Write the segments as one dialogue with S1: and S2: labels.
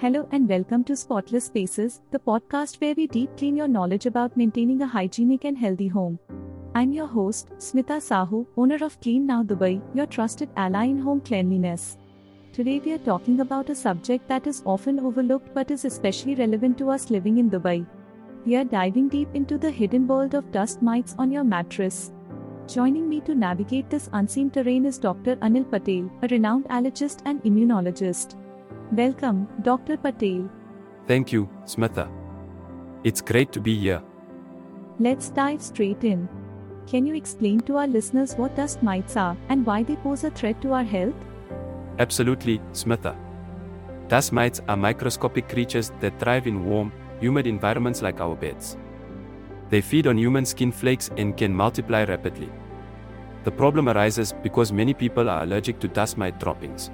S1: Hello and welcome to Spotless Spaces, the podcast where we deep clean your knowledge about maintaining a hygienic and healthy home. I'm your host, Smitha Sahu, owner of CleanNow Dubai, your trusted ally in home cleanliness. Today we are talking about a subject that is often overlooked but is especially relevant to us living in Dubai. We are diving deep into the hidden world of dust mites on your mattress. Joining me to navigate this unseen terrain is Dr. Anil Patel, a renowned allergist and immunologist. Welcome, Dr. Patel.
S2: Thank you, Smitha. It's great to be here.
S1: Let's dive straight in. Can you explain to our listeners what dust mites are and why they pose a threat to our health?
S2: Absolutely, Smitha. Dust mites are microscopic creatures that thrive in warm, humid environments like our beds. They feed on human skin flakes and can multiply rapidly. The problem arises because many people are allergic to dust mite droppings.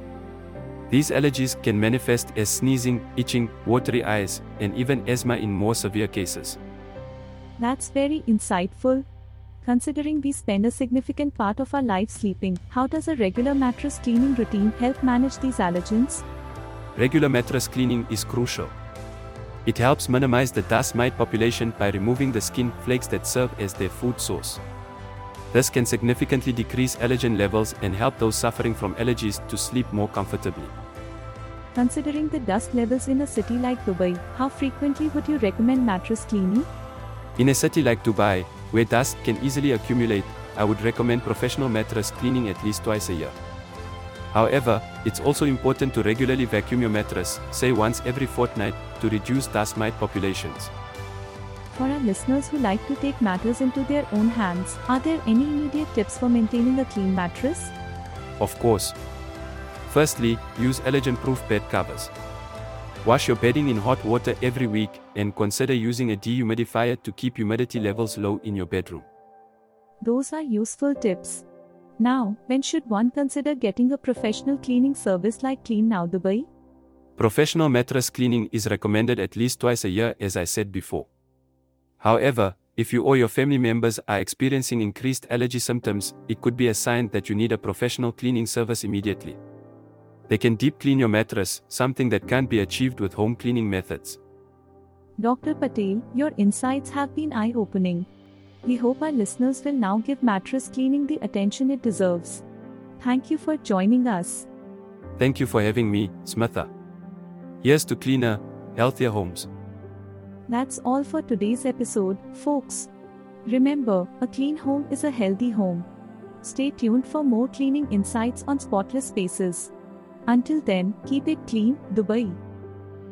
S2: These allergies can manifest as sneezing, itching, watery eyes, and even asthma in more severe cases.
S1: That's very insightful. Considering we spend a significant part of our life sleeping, how does a regular mattress cleaning routine help manage these allergens?
S2: Regular mattress cleaning is crucial. It helps minimize the dust mite population by removing the skin flakes that serve as their food source. This can significantly decrease allergen levels and help those suffering from allergies to sleep more comfortably.
S1: Considering the dust levels in a city like Dubai, how frequently would you recommend mattress cleaning?
S2: In a city like Dubai, where dust can easily accumulate, I would recommend professional mattress cleaning at least twice a year. However, it's also important to regularly vacuum your mattress, say once every fortnight, to reduce dust mite populations.
S1: For our listeners who like to take matters into their own hands, are there any immediate tips for maintaining a clean mattress?
S2: Of course. Firstly, use allergen proof bed covers. Wash your bedding in hot water every week and consider using a dehumidifier to keep humidity levels low in your bedroom.
S1: Those are useful tips. Now, when should one consider getting a professional cleaning service like CleanNow Dubai?
S2: Professional mattress cleaning is recommended at least twice a year, as I said before. However, if you or your family members are experiencing increased allergy symptoms, it could be a sign that you need a professional cleaning service immediately. They can deep clean your mattress, something that can't be achieved with home cleaning methods.
S1: Dr. Patel, your insights have been eye opening. We hope our listeners will now give mattress cleaning the attention it deserves. Thank you for joining us.
S2: Thank you for having me, Smitha. Here's to cleaner, healthier homes.
S1: That's all for today's episode, folks. Remember, a clean home is a healthy home. Stay tuned for more cleaning insights on spotless spaces. Until then, keep it clean, Dubai.